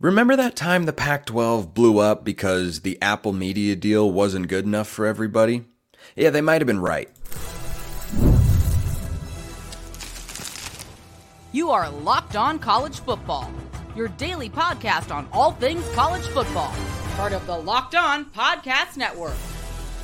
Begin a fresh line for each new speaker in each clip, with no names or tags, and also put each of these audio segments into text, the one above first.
Remember that time the Pac 12 blew up because the Apple Media deal wasn't good enough for everybody? Yeah, they might have been right.
You are Locked On College Football, your daily podcast on all things college football. Part of the Locked On Podcast Network.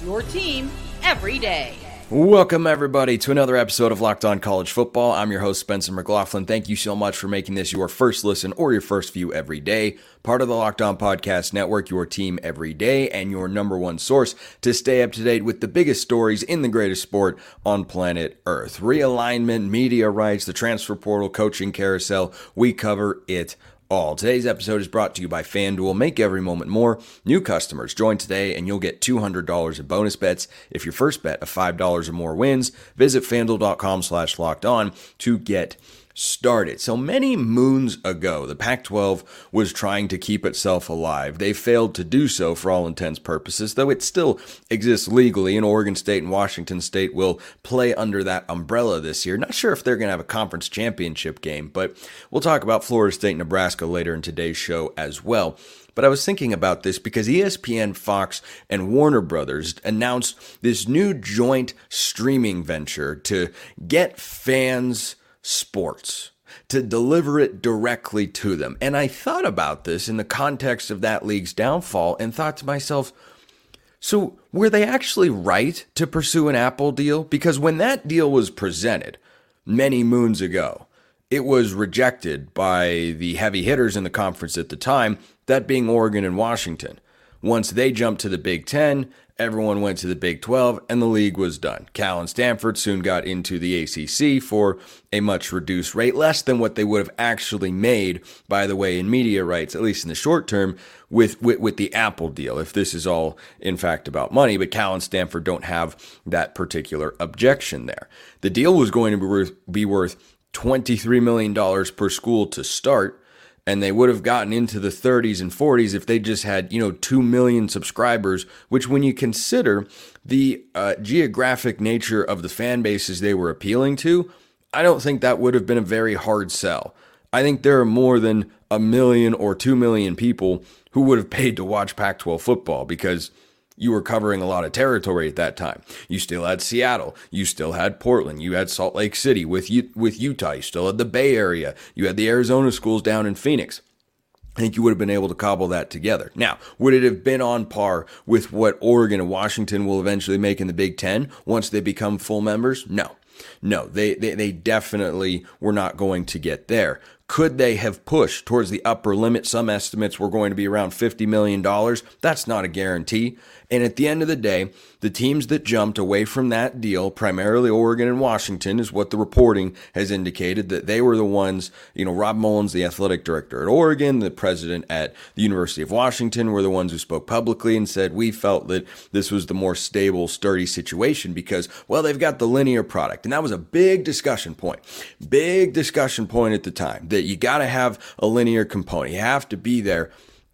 Your team every day.
Welcome, everybody, to another episode of Locked On College Football. I'm your host, Spencer McLaughlin. Thank you so much for making this your first listen or your first view every day. Part of the Locked On Podcast Network, your team every day, and your number one source to stay up to date with the biggest stories in the greatest sport on planet Earth. Realignment, media rights, the transfer portal, coaching carousel, we cover it all. Today's episode is brought to you by FanDuel. Make every moment more. New customers join today and you'll get $200 in bonus bets if your first bet of $5 or more wins. Visit fanduel.com slash locked on to get started. So many moons ago, the Pac 12 was trying to keep itself alive. They failed to do so for all intents purposes, though it still exists legally, and Oregon State and Washington State will play under that umbrella this year. Not sure if they're going to have a conference championship game, but we'll talk about Florida State Nebraska later in today's show as well. But I was thinking about this because ESPN, Fox, and Warner Brothers announced this new joint streaming venture to get fans sports to deliver it directly to them. And I thought about this in the context of that league's downfall and thought to myself, so were they actually right to pursue an Apple deal? Because when that deal was presented many moons ago, it was rejected by the heavy hitters in the conference at the time, that being Oregon and Washington. Once they jumped to the Big Ten, everyone went to the Big 12 and the league was done. Cal and Stanford soon got into the ACC for a much reduced rate, less than what they would have actually made, by the way, in media rights, at least in the short term, with, with, with the Apple deal, if this is all in fact about money. But Cal and Stanford don't have that particular objection there. The deal was going to be worth, be worth $23 million per school to start and they would have gotten into the 30s and 40s if they just had, you know, 2 million subscribers, which when you consider the uh, geographic nature of the fan bases they were appealing to, I don't think that would have been a very hard sell. I think there are more than a million or 2 million people who would have paid to watch Pac 12 football because you were covering a lot of territory at that time. You still had Seattle, you still had Portland, you had Salt Lake City with U- with Utah, you still had the Bay Area, you had the Arizona schools down in Phoenix. I think you would have been able to cobble that together. Now, would it have been on par with what Oregon and Washington will eventually make in the Big Ten once they become full members? No. No, they, they, they definitely were not going to get there. Could they have pushed towards the upper limit? Some estimates were going to be around $50 million. That's not a guarantee. And at the end of the day, the teams that jumped away from that deal, primarily Oregon and Washington, is what the reporting has indicated that they were the ones, you know, Rob Mullens, the athletic director at Oregon, the president at the University of Washington, were the ones who spoke publicly and said, we felt that this was the more stable, sturdy situation because, well, they've got the linear product. And that was a big discussion point. Big discussion point at the time you got to have a linear component. You have to be there.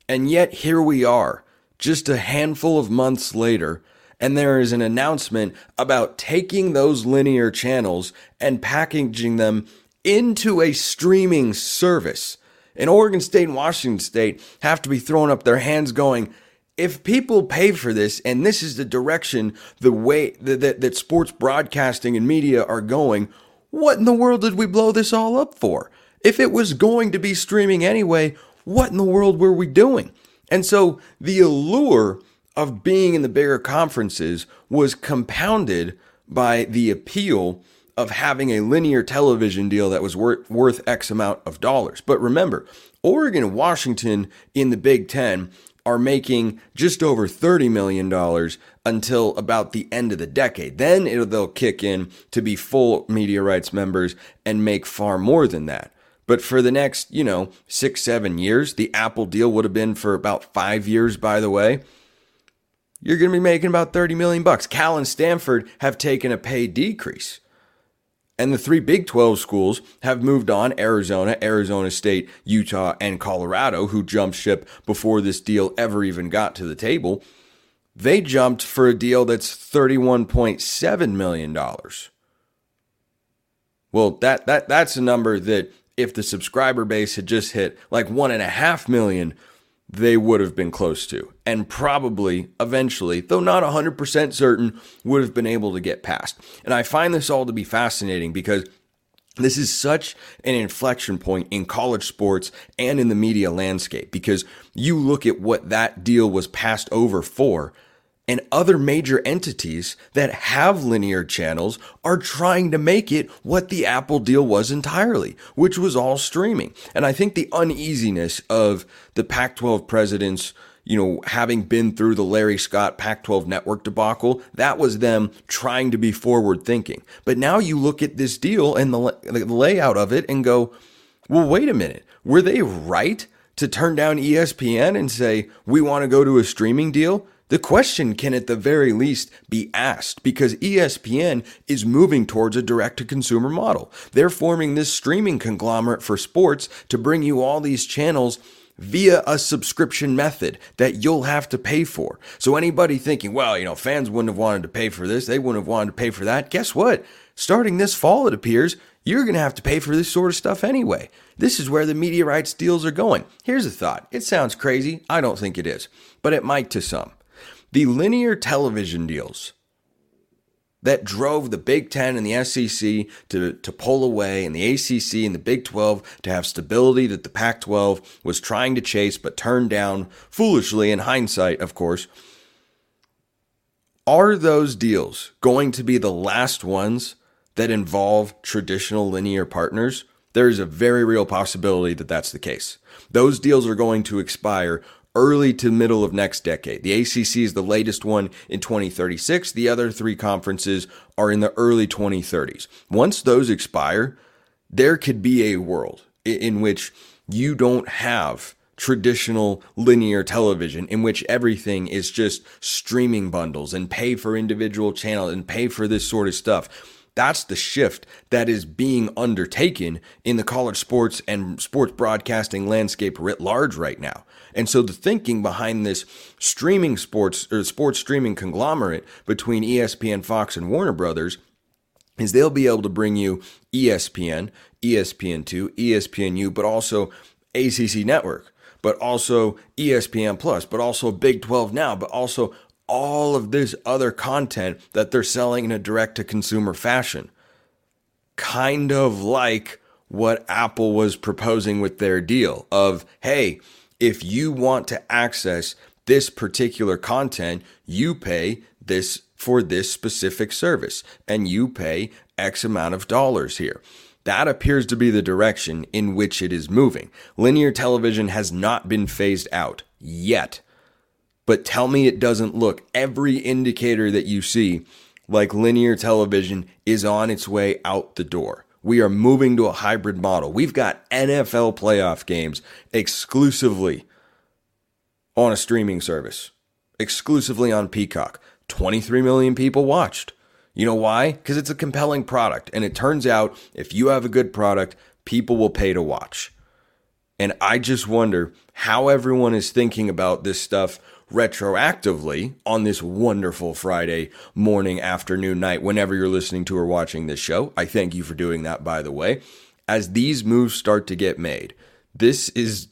And yet here we are just a handful of months later, and there is an announcement about taking those linear channels and packaging them into a streaming service. And Oregon State and Washington State have to be throwing up their hands going, if people pay for this and this is the direction the way that, that, that, sports broadcasting and media are going what in the world did we blow this all up for if it was going to be streaming anyway what in the world were we doing and so the allure of being in the bigger conferences was compounded by the appeal of having a linear television deal that was worth, worth X amount of dollars. But remember, Oregon and Washington in the Big Ten are making just over $30 million until about the end of the decade. Then they'll kick in to be full media rights members and make far more than that. But for the next, you know, six, seven years, the Apple deal would have been for about five years, by the way. You're going to be making about 30 million bucks. Cal and Stanford have taken a pay decrease. And the three Big 12 schools have moved on Arizona, Arizona State, Utah, and Colorado, who jumped ship before this deal ever even got to the table. They jumped for a deal that's $31.7 million. Well, that, that, that's a number that if the subscriber base had just hit like one and a half million, they would have been close to, and probably eventually, though not 100% certain, would have been able to get past. And I find this all to be fascinating because this is such an inflection point in college sports and in the media landscape because you look at what that deal was passed over for and other major entities that have linear channels are trying to make it what the Apple deal was entirely, which was all streaming. And I think the uneasiness of the Pac 12 presidents, you know, having been through the Larry Scott Pac 12 network debacle, that was them trying to be forward thinking. But now you look at this deal and the, the layout of it and go, well, wait a minute. Were they right to turn down ESPN and say, we want to go to a streaming deal? The question can at the very least be asked because ESPN is moving towards a direct to consumer model. They're forming this streaming conglomerate for sports to bring you all these channels via a subscription method that you'll have to pay for. So anybody thinking, well, you know, fans wouldn't have wanted to pay for this, they wouldn't have wanted to pay for that. Guess what? Starting this fall, it appears you're going to have to pay for this sort of stuff anyway. This is where the media rights deals are going. Here's a thought. It sounds crazy. I don't think it is, but it might to some. The linear television deals that drove the Big Ten and the SEC to, to pull away and the ACC and the Big 12 to have stability that the Pac 12 was trying to chase but turned down foolishly in hindsight, of course. Are those deals going to be the last ones that involve traditional linear partners? There is a very real possibility that that's the case. Those deals are going to expire early to middle of next decade. The ACC is the latest one in 2036. The other three conferences are in the early 2030s. Once those expire, there could be a world in which you don't have traditional linear television in which everything is just streaming bundles and pay for individual channels and pay for this sort of stuff. That's the shift that is being undertaken in the college sports and sports broadcasting landscape writ large right now. And so the thinking behind this streaming sports or sports streaming conglomerate between ESPN, Fox, and Warner Brothers is they'll be able to bring you ESPN, ESPN2, ESPNU, but also ACC Network, but also ESPN Plus, but also Big 12 Now, but also all of this other content that they're selling in a direct to consumer fashion. Kind of like what Apple was proposing with their deal of, hey, if you want to access this particular content, you pay this for this specific service and you pay X amount of dollars here. That appears to be the direction in which it is moving. Linear television has not been phased out yet. But tell me it doesn't look every indicator that you see like linear television is on its way out the door. We are moving to a hybrid model. We've got NFL playoff games exclusively on a streaming service, exclusively on Peacock. 23 million people watched. You know why? Because it's a compelling product. And it turns out if you have a good product, people will pay to watch. And I just wonder how everyone is thinking about this stuff retroactively on this wonderful Friday morning, afternoon, night, whenever you're listening to or watching this show. I thank you for doing that, by the way. As these moves start to get made, this is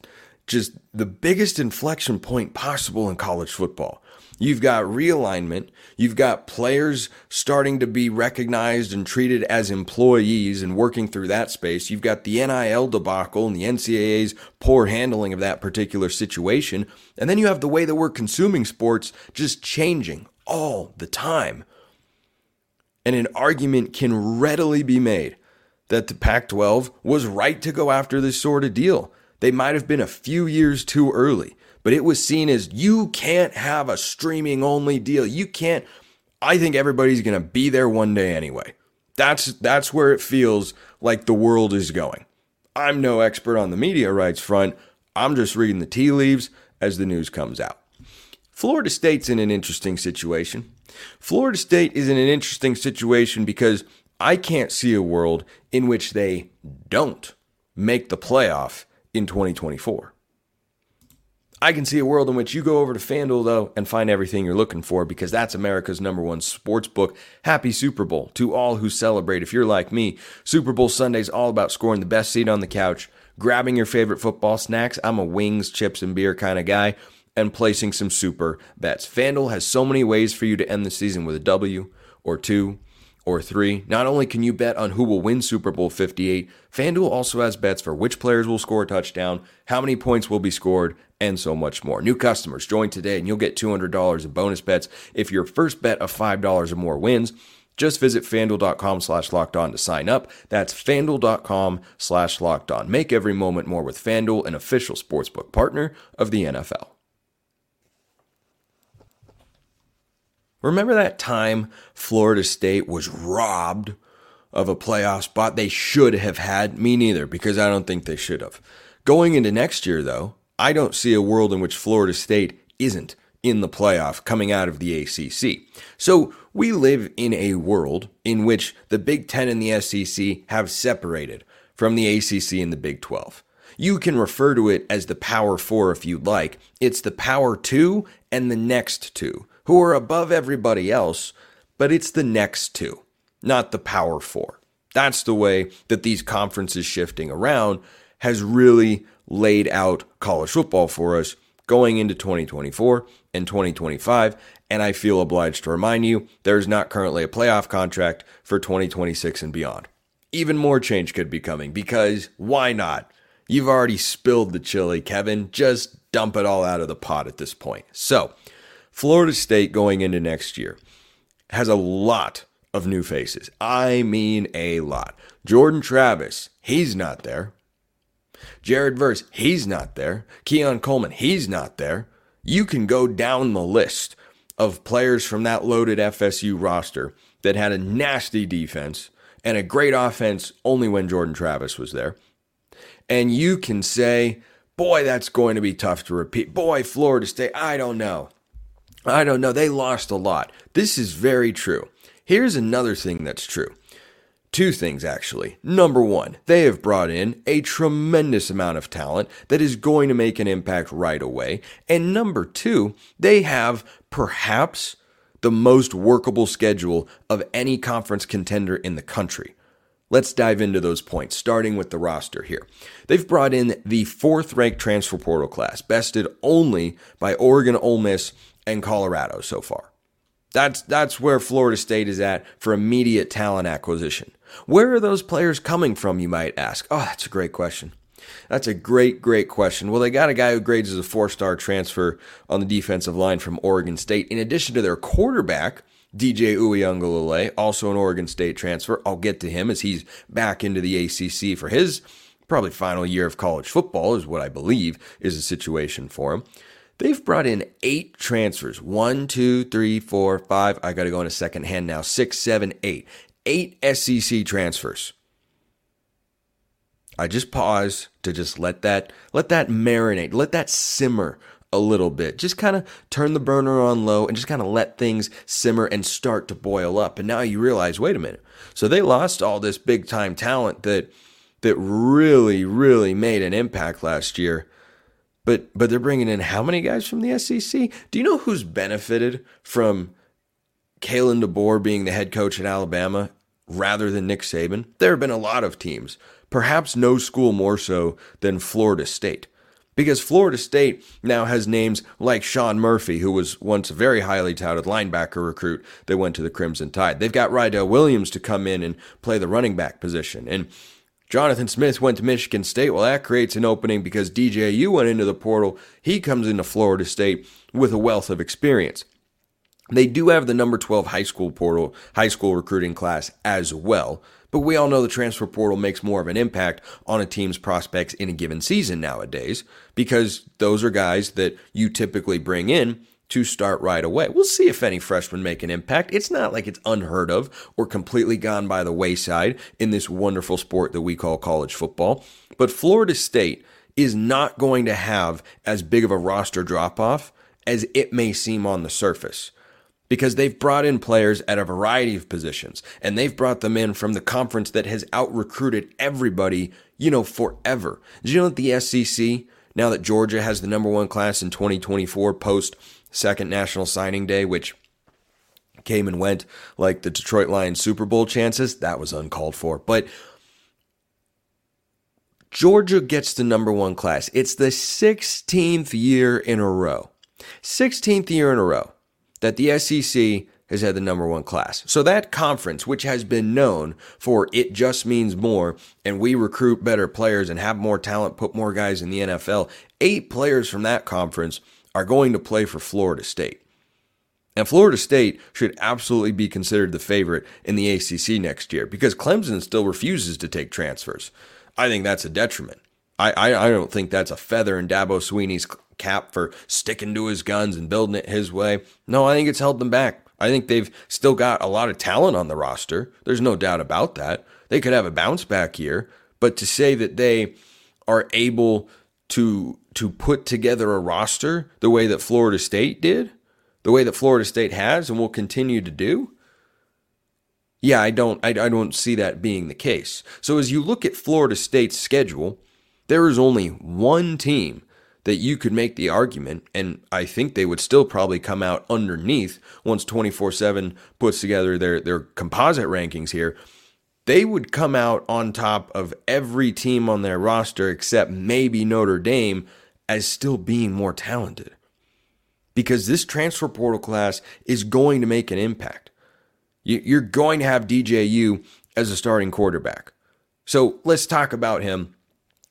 just the biggest inflection point possible in college football. You've got realignment. You've got players starting to be recognized and treated as employees and working through that space. You've got the NIL debacle and the NCAA's poor handling of that particular situation. And then you have the way that we're consuming sports just changing all the time. And an argument can readily be made that the Pac 12 was right to go after this sort of deal. They might have been a few years too early but it was seen as you can't have a streaming only deal. You can't. I think everybody's going to be there one day anyway. That's that's where it feels like the world is going. I'm no expert on the media rights front. I'm just reading the tea leaves as the news comes out. Florida State's in an interesting situation. Florida State is in an interesting situation because I can't see a world in which they don't make the playoff in 2024. I can see a world in which you go over to FanDuel, though, and find everything you're looking for because that's America's number one sports book. Happy Super Bowl to all who celebrate. If you're like me, Super Bowl Sunday is all about scoring the best seat on the couch, grabbing your favorite football snacks. I'm a wings, chips, and beer kind of guy, and placing some super bets. FanDuel has so many ways for you to end the season with a W or two or three. Not only can you bet on who will win Super Bowl 58, FanDuel also has bets for which players will score a touchdown, how many points will be scored, and so much more. New customers join today and you'll get $200 in bonus bets if your first bet of $5 or more wins. Just visit fanduel.com slash locked on to sign up. That's fanduel.com slash locked on. Make every moment more with Fanduel, an official sportsbook partner of the NFL. Remember that time Florida State was robbed of a playoff spot they should have had? Me neither, because I don't think they should have. Going into next year, though, I don't see a world in which Florida State isn't in the playoff coming out of the ACC. So we live in a world in which the Big Ten and the SEC have separated from the ACC and the Big 12. You can refer to it as the Power Four if you'd like. It's the Power Two and the next two, who are above everybody else, but it's the next two, not the Power Four. That's the way that these conferences shifting around has really laid out college football for us going into 2024 and 2025. And I feel obliged to remind you there is not currently a playoff contract for 2026 and beyond. Even more change could be coming because why not? You've already spilled the chili, Kevin. Just dump it all out of the pot at this point. So, Florida State going into next year has a lot of new faces. I mean, a lot. Jordan Travis, he's not there. Jared Verse, he's not there. Keon Coleman, he's not there. You can go down the list of players from that loaded FSU roster that had a nasty defense and a great offense only when Jordan Travis was there. And you can say, boy, that's going to be tough to repeat. Boy, Florida State, I don't know. I don't know. They lost a lot. This is very true. Here's another thing that's true Two things, actually. Number one, they have brought in a tremendous amount of talent that is going to make an impact right away. And number two, they have perhaps the most workable schedule of any conference contender in the country. Let's dive into those points, starting with the roster here. They've brought in the fourth ranked transfer portal class, bested only by Oregon, Ole Miss, and Colorado so far. That's, that's where Florida State is at for immediate talent acquisition. Where are those players coming from, you might ask? Oh, that's a great question. That's a great, great question. Well, they got a guy who grades as a four star transfer on the defensive line from Oregon State, in addition to their quarterback. DJ Uiagalelei, also an Oregon State transfer. I'll get to him as he's back into the ACC for his probably final year of college football, is what I believe is the situation for him. They've brought in eight transfers one, two, three, four, five. I got to go in a second hand now. Six, seven, eight eight SEC transfers. I just pause to just let that let that marinate, let that simmer a little bit. Just kind of turn the burner on low and just kind of let things simmer and start to boil up. And now you realize, wait a minute. So they lost all this big time talent that that really really made an impact last year. But but they're bringing in how many guys from the SEC? Do you know who's benefited from Kalen DeBoer being the head coach at Alabama rather than Nick Saban? There have been a lot of teams, perhaps no school more so than Florida State. Because Florida State now has names like Shawn Murphy, who was once a very highly touted linebacker recruit that went to the Crimson Tide. They've got Rydell Williams to come in and play the running back position. And Jonathan Smith went to Michigan State. Well, that creates an opening because DJU went into the portal. He comes into Florida State with a wealth of experience. They do have the number 12 high school portal, high school recruiting class as well. But we all know the transfer portal makes more of an impact on a team's prospects in a given season nowadays because those are guys that you typically bring in to start right away. We'll see if any freshmen make an impact. It's not like it's unheard of or completely gone by the wayside in this wonderful sport that we call college football. But Florida State is not going to have as big of a roster drop off as it may seem on the surface because they've brought in players at a variety of positions and they've brought them in from the conference that has out recruited everybody, you know, forever. Did you know that the SEC Now that Georgia has the number one class in 2024 post second national signing day, which came and went like the Detroit Lions Super Bowl chances, that was uncalled for. But Georgia gets the number one class. It's the 16th year in a row. 16th year in a row that the SEC has had the number one class. So that conference, which has been known for it just means more, and we recruit better players and have more talent, put more guys in the NFL, eight players from that conference are going to play for Florida State. And Florida State should absolutely be considered the favorite in the ACC next year because Clemson still refuses to take transfers. I think that's a detriment. I, I, I don't think that's a feather in Dabo Swinney's cap for sticking to his guns and building it his way. No, I think it's held them back. I think they've still got a lot of talent on the roster. There's no doubt about that. They could have a bounce back year, but to say that they are able to to put together a roster the way that Florida State did, the way that Florida State has and will continue to do, yeah, I don't I, I don't see that being the case. So as you look at Florida State's schedule, there is only one team that you could make the argument, and I think they would still probably come out underneath once 24 7 puts together their, their composite rankings here. They would come out on top of every team on their roster except maybe Notre Dame as still being more talented. Because this transfer portal class is going to make an impact. You're going to have DJU as a starting quarterback. So let's talk about him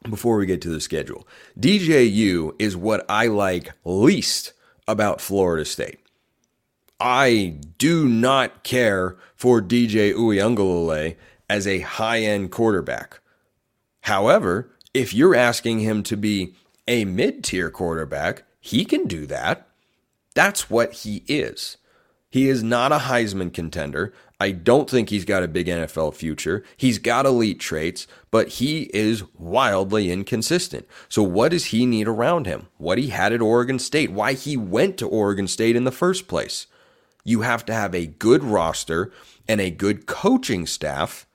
before we get to the schedule. DJU is what I like least about Florida State. I do not care for DJ Uiagalelei as a high-end quarterback. However, if you're asking him to be a mid-tier quarterback, he can do that. That's what he is. He is not a Heisman contender. I don't think he's got a big NFL future. He's got elite traits, but he is wildly inconsistent. So, what does he need around him? What he had at Oregon State? Why he went to Oregon State in the first place? You have to have a good roster and a good coaching staff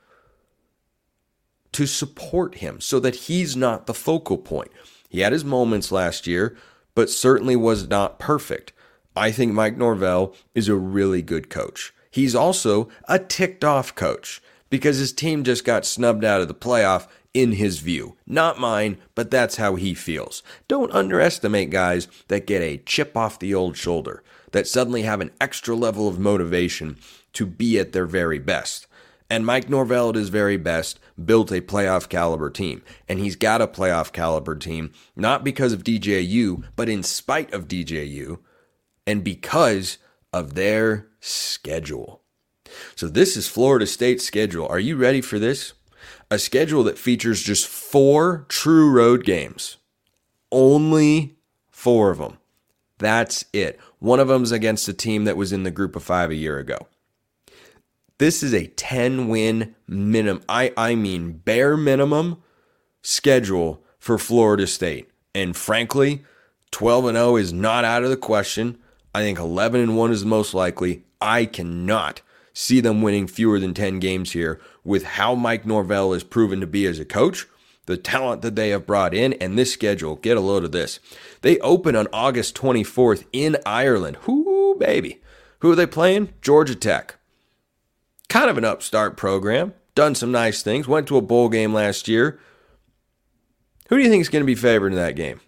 to support him so that he's not the focal point. He had his moments last year, but certainly was not perfect. I think Mike Norvell is a really good coach. He's also a ticked off coach because his team just got snubbed out of the playoff in his view. Not mine, but that's how he feels. Don't underestimate guys that get a chip off the old shoulder, that suddenly have an extra level of motivation to be at their very best. And Mike Norvell at his very best built a playoff caliber team. And he's got a playoff caliber team, not because of DJU, but in spite of DJU and because of their schedule. So, this is Florida State's schedule. Are you ready for this? A schedule that features just four true road games. Only four of them. That's it. One of them's against a team that was in the group of five a year ago. This is a 10 win minimum, I, I mean, bare minimum schedule for Florida State. And frankly, 12 and 0 is not out of the question. I think 11 and 1 is most likely. I cannot see them winning fewer than 10 games here with how Mike Norvell is proven to be as a coach, the talent that they have brought in, and this schedule. Get a load of this. They open on August 24th in Ireland. Whoo, baby. Who are they playing? Georgia Tech. Kind of an upstart program. Done some nice things. Went to a bowl game last year. Who do you think is going to be favored in that game?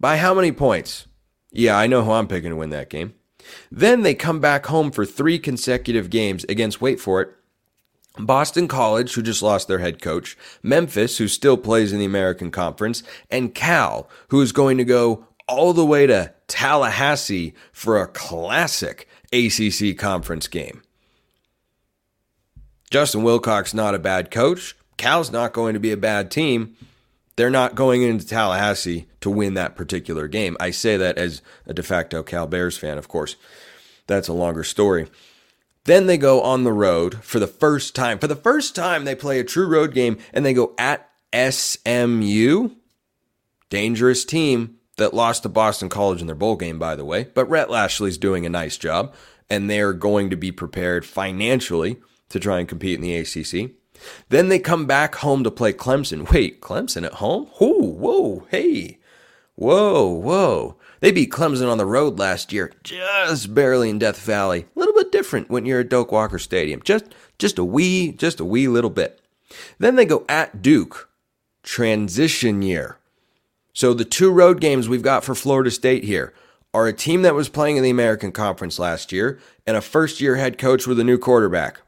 By how many points? Yeah, I know who I'm picking to win that game. Then they come back home for three consecutive games against, wait for it, Boston College, who just lost their head coach, Memphis, who still plays in the American Conference, and Cal, who is going to go all the way to Tallahassee for a classic ACC conference game. Justin Wilcox not a bad coach. Cal's not going to be a bad team they're not going into Tallahassee to win that particular game. I say that as a de facto Cal Bears fan, of course. That's a longer story. Then they go on the road for the first time. For the first time, they play a true road game and they go at SMU. Dangerous team that lost to Boston College in their bowl game, by the way. But Rhett Lashlee's doing a nice job, and they're going to be prepared financially to try and compete in the ACC. Then they come back home to play Clemson. Wait, Clemson at home? Whoa, whoa, hey. Whoa, whoa. They beat Clemson on the road last year, just barely in Death Valley. A little bit different when you're at Doak Walker Stadium. Just just a wee, just a wee little bit. Then they go at Duke. Transition year. So the two road games we've got for Florida State here are a team that was playing in the American Conference last year and a first year head coach with a new quarterback.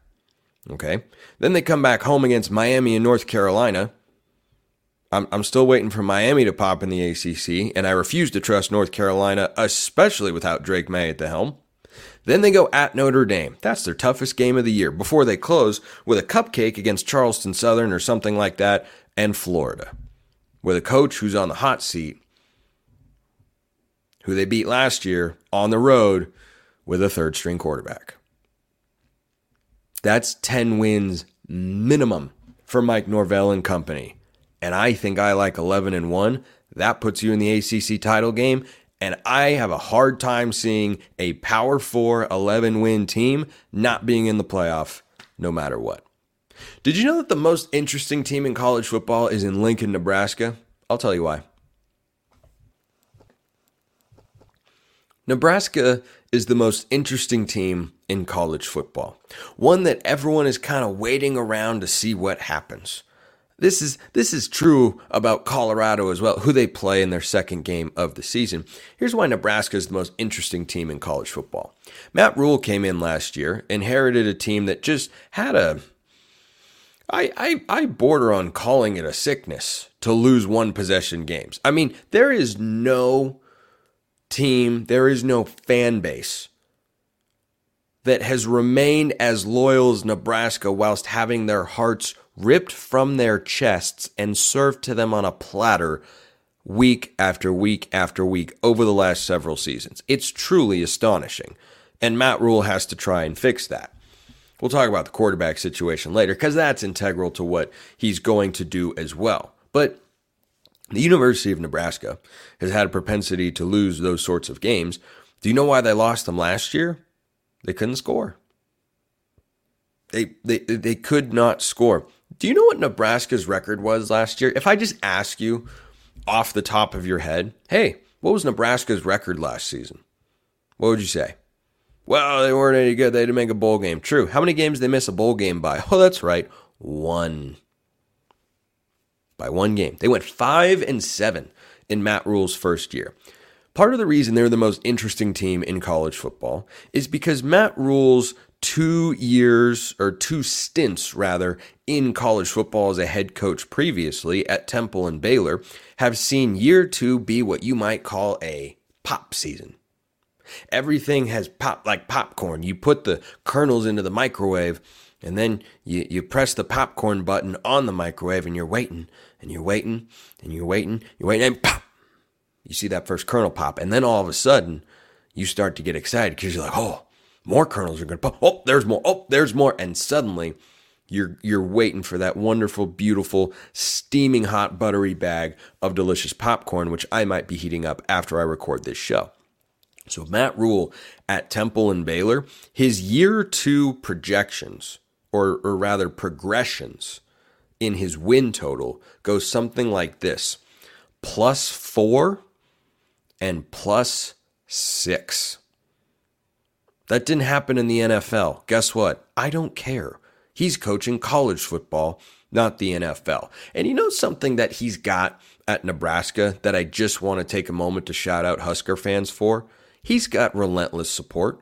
Okay. Then they come back home against Miami and North Carolina. I'm, I'm still waiting for Miami to pop in the ACC, and I refuse to trust North Carolina, especially without Drake Maye at the helm. Then they go at Notre Dame. That's their toughest game of the year before they close with a cupcake against Charleston Southern or something like that and Florida, with a coach who's on the hot seat, who they beat last year on the road with a third string quarterback. That's 10 wins minimum for Mike Norvell and company. And I think I like 11 and 1. That puts you in the ACC title game. And I have a hard time seeing a Power 4 11 win team not being in the playoff no matter what. Did you know that the most interesting team in college football is in Lincoln, Nebraska? I'll tell you why. Nebraska is the most interesting team in college football. One that everyone is kind of waiting around to see what happens. This is this is true about Colorado as well, who they play in their second game of the season. Here's why Nebraska is the most interesting team in college football. Matt Rhule came in last year, inherited a team that just had a I, I, I border on calling it a sickness to lose one possession games. I mean, there is no team, there is no fan base that has remained as loyal as Nebraska whilst having their hearts ripped from their chests and served to them on a platter week after week after week over the last several seasons. It's truly astonishing. And Matt Rhule has to try and fix that. We'll talk about the quarterback situation later because that's integral to what he's going to do as well. But the University of Nebraska has had a propensity to lose those sorts of games. Do you know why they lost them last year? They couldn't score. They, they, they could not score. Do you know what Nebraska's record was last year? If I just ask you off the top of your head, hey, what was Nebraska's record last season? What would you say? Well, they weren't any good. They didn't make a bowl game. True. How many games did they miss a bowl game by? Oh, that's right. One. By one game. They went five and seven in Matt Rhule's first year. Part of the reason they're the most interesting team in college football is because Matt Rhule's two years or two stints rather in college football as a head coach previously at Temple and Baylor have seen year two be what you might call a pop season. Everything has popped like popcorn. You put the kernels into the microwave and then you, you press the popcorn button on the microwave and you're waiting and you're waiting and you're waiting, you're waiting and pop! You see that first kernel pop. And then all of a sudden you start to get excited because you're like, oh, more kernels are going to pop. Oh, there's more. Oh, there's more. And suddenly you're you're waiting for that wonderful, beautiful, steaming hot buttery bag of delicious popcorn, which I might be heating up after I record this show. So Matt Rhule at Temple and Baylor, his year two projections, or or rather progressions in his win total goes something like this: plus four and plus six. That didn't happen in the NFL. Guess what? I don't care. He's coaching college football, not the NFL. And you know something that he's got at Nebraska that I just want to take a moment to shout out Husker fans for? He's got relentless support.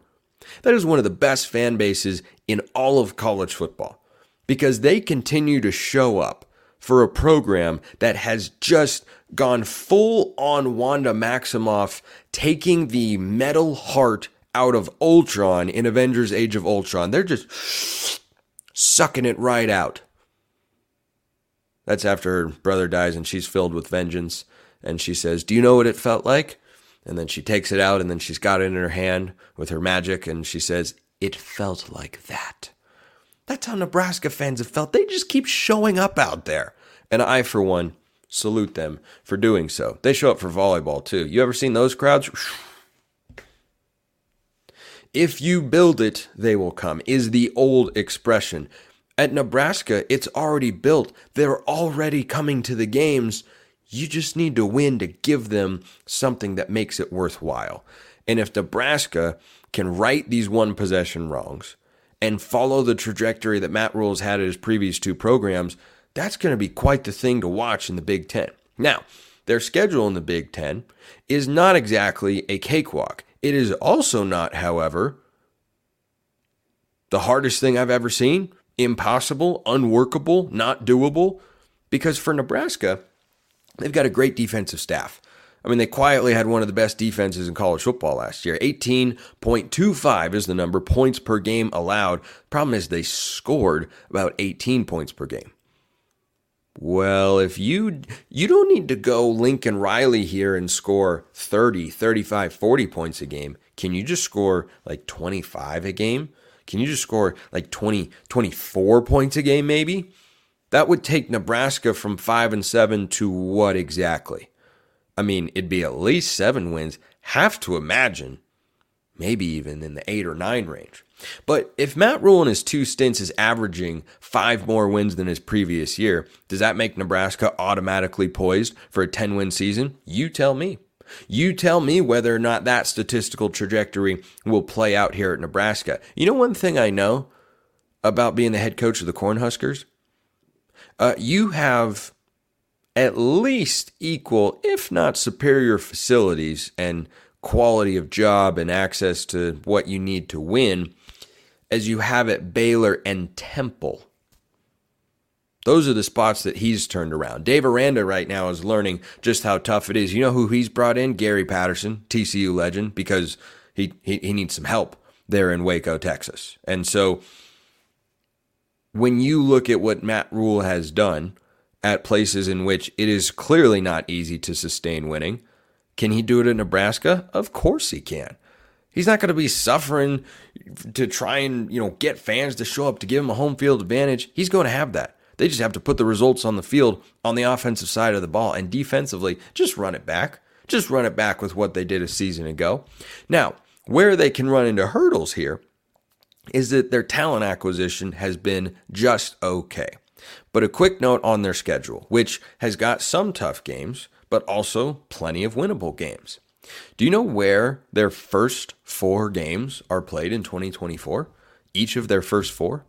That is one of the best fan bases in all of college football because they continue to show up for a program that has just gone full on Wanda Maximoff, taking the metal heart out of Ultron in Avengers Age of Ultron. They're just sucking it right out. That's after her brother dies and she's filled with vengeance. And she says, Do you know what it felt like? And then she takes it out and then she's got it in her hand with her magic and she says, It felt like that. That's how Nebraska fans have felt. They just keep showing up out there. And I, for one, salute them for doing so. They show up for volleyball too. You ever seen those crowds? If you build it, they will come, is the old expression. At Nebraska, it's already built. They're already coming to the games. You just need to win to give them something that makes it worthwhile. And if Nebraska can right these one possession wrongs and follow the trajectory that Matt Rhule's had at his previous two programs, that's going to be quite the thing to watch in the Big Ten. Now, their schedule in the Big Ten is not exactly a cakewalk. It is also not, however, the hardest thing I've ever seen, impossible, unworkable, not doable, because for Nebraska, they've got a great defensive staff. I mean, they quietly had one of the best defenses in college football last year. 18.25 is the number points per game allowed. Problem is, they scored about 18 points per game. Well, if you you don't need to go Lincoln Riley here and score 30, 35, 40 points a game. Can you just score like 25 a game? Can you just score like 20, 24 points a game maybe? That would take Nebraska from 5 and 7 to what exactly? I mean, it'd be at least 7 wins. Have to imagine maybe even in the 8 or 9 range. But if Matt Rhule in his two stints is averaging five more wins than his previous year, does that make Nebraska automatically poised for a 10 win season? You tell me. You tell me whether or not that statistical trajectory will play out here at Nebraska. You know, one thing I know about being the head coach of the Cornhuskers? Uh, you have at least equal, if not superior, facilities and quality of job and access to what you need to win as you have at Baylor and Temple. Those are the spots that he's turned around. Dave Aranda right now is learning just how tough it is. You know who he's brought in? Gary Patterson, TCU legend, because he, he, he needs some help there in Waco, Texas. And so when you look at what Matt Rhule has done at places in which it is clearly not easy to sustain winning, can he do it in Nebraska? Of course he can. He's not going to be suffering to try and, you know, get fans to show up to give him a home field advantage. He's going to have that. They just have to put the results on the field on the offensive side of the ball and defensively just run it back. Just run it back with what they did a season ago. Now, where they can run into hurdles here is that their talent acquisition has been just okay. But a quick note on their schedule, which has got some tough games, but also plenty of winnable games. Do you know where their first four games are played in 2024? Each of their first four?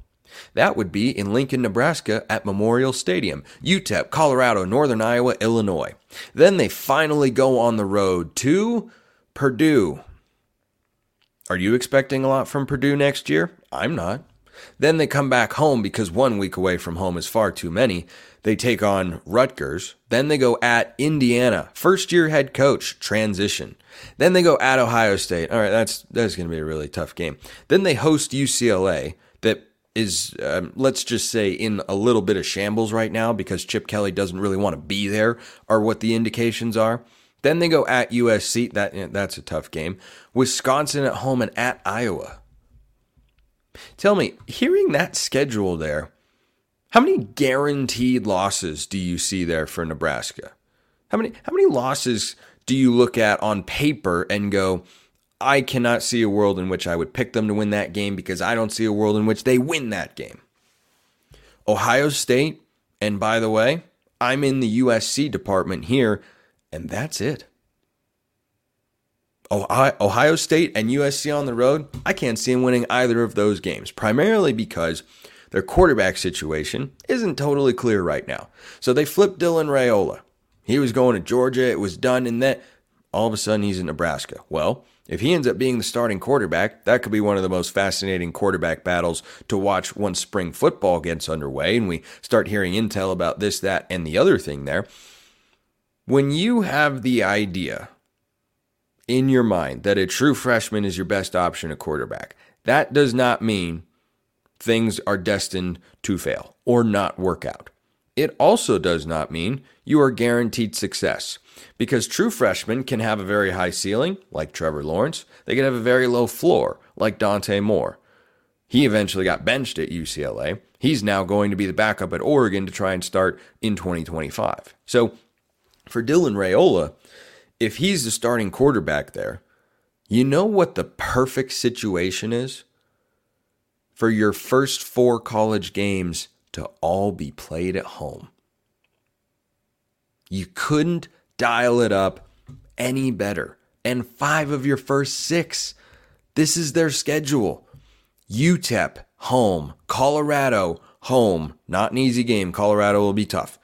That would be in Lincoln, Nebraska at Memorial Stadium, UTEP, Colorado, Northern Iowa, Illinois. Then they finally go on the road to Purdue. Are you expecting a lot from Purdue next year? I'm not. Then they come back home because one week away from home is far too many. They take on Rutgers. Then they go at Indiana. First year head coach, transition. Then they go at Ohio State. All right, that's that's going to be a really tough game. Then they host UCLA that is um, let's just say in a little bit of shambles right now because Chip Kelly doesn't really want to be there are what the indications are. Then they go at USC. That that's a tough game. Wisconsin at home and at Iowa. Tell me, hearing that schedule there, how many guaranteed losses do you see there for Nebraska? How many how many losses do you look at on paper and go, I cannot see a world in which I would pick them to win that game because I don't see a world in which they win that game. Ohio State, and by the way, I'm in the USC department here, and that's it. Ohio State and USC on the road, I can't see them winning either of those games, primarily because their quarterback situation isn't totally clear right now. So they flipped Dylan Raiola. He was going to Georgia, it was done, and then all of a sudden he's in Nebraska. Well, if he ends up being the starting quarterback, that could be one of the most fascinating quarterback battles to watch once spring football gets underway and we start hearing intel about this, that, and the other thing there. When you have the idea in your mind that a true freshman is your best option at quarterback, that does not mean things are destined to fail or not work out. It also does not mean you are guaranteed success because true freshmen can have a very high ceiling, like Trevor Lawrence. They can have a very low floor, like Dante Moore. He eventually got benched at UCLA. He's now going to be the backup at Oregon to try and start in 2025. So for Dylan Raiola, if he's the starting quarterback there, you know what the perfect situation is? For your first four college games to all be played at home. You couldn't dial it up any better. And five of your first six. This is their schedule. UTEP, home. Colorado, home. Not an easy game. Colorado will be tough.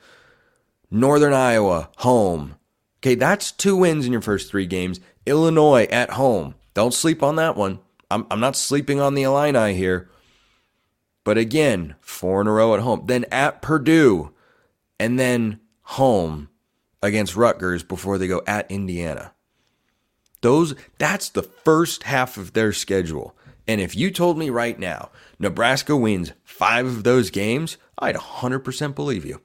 Northern Iowa, home. Okay, that's two wins in your first three games. Illinois at home. Don't sleep on that one. I'm, I'm not sleeping on the Illini here. But again, four in a row at home. Then at Purdue. And then home against Rutgers before they go at Indiana. Those that's the first half of their schedule. And if you told me right now Nebraska wins 5 of those games, I'd 100% believe you.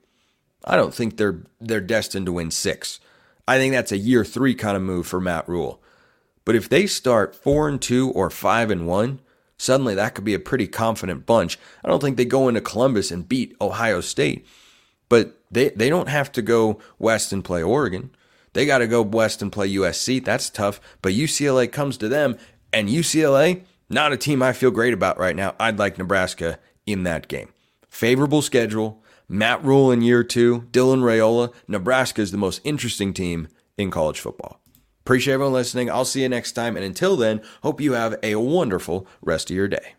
I don't think they're they're destined to win 6. I think that's a year 3 kind of move for Matt Rhule. But if they start 4 and 2 or 5 and 1, suddenly that could be a pretty confident bunch. I don't think they go into Columbus and beat Ohio State. But they, they don't have to go west and play Oregon. They got to go west and play USC. That's tough. But UCLA comes to them, and UCLA, not a team I feel great about right now. I'd like Nebraska in that game. Favorable schedule. Matt Rhule in year two. Dylan Raiola. Nebraska is the most interesting team in college football. Appreciate everyone listening. I'll see you next time. And until then, hope you have a wonderful rest of your day.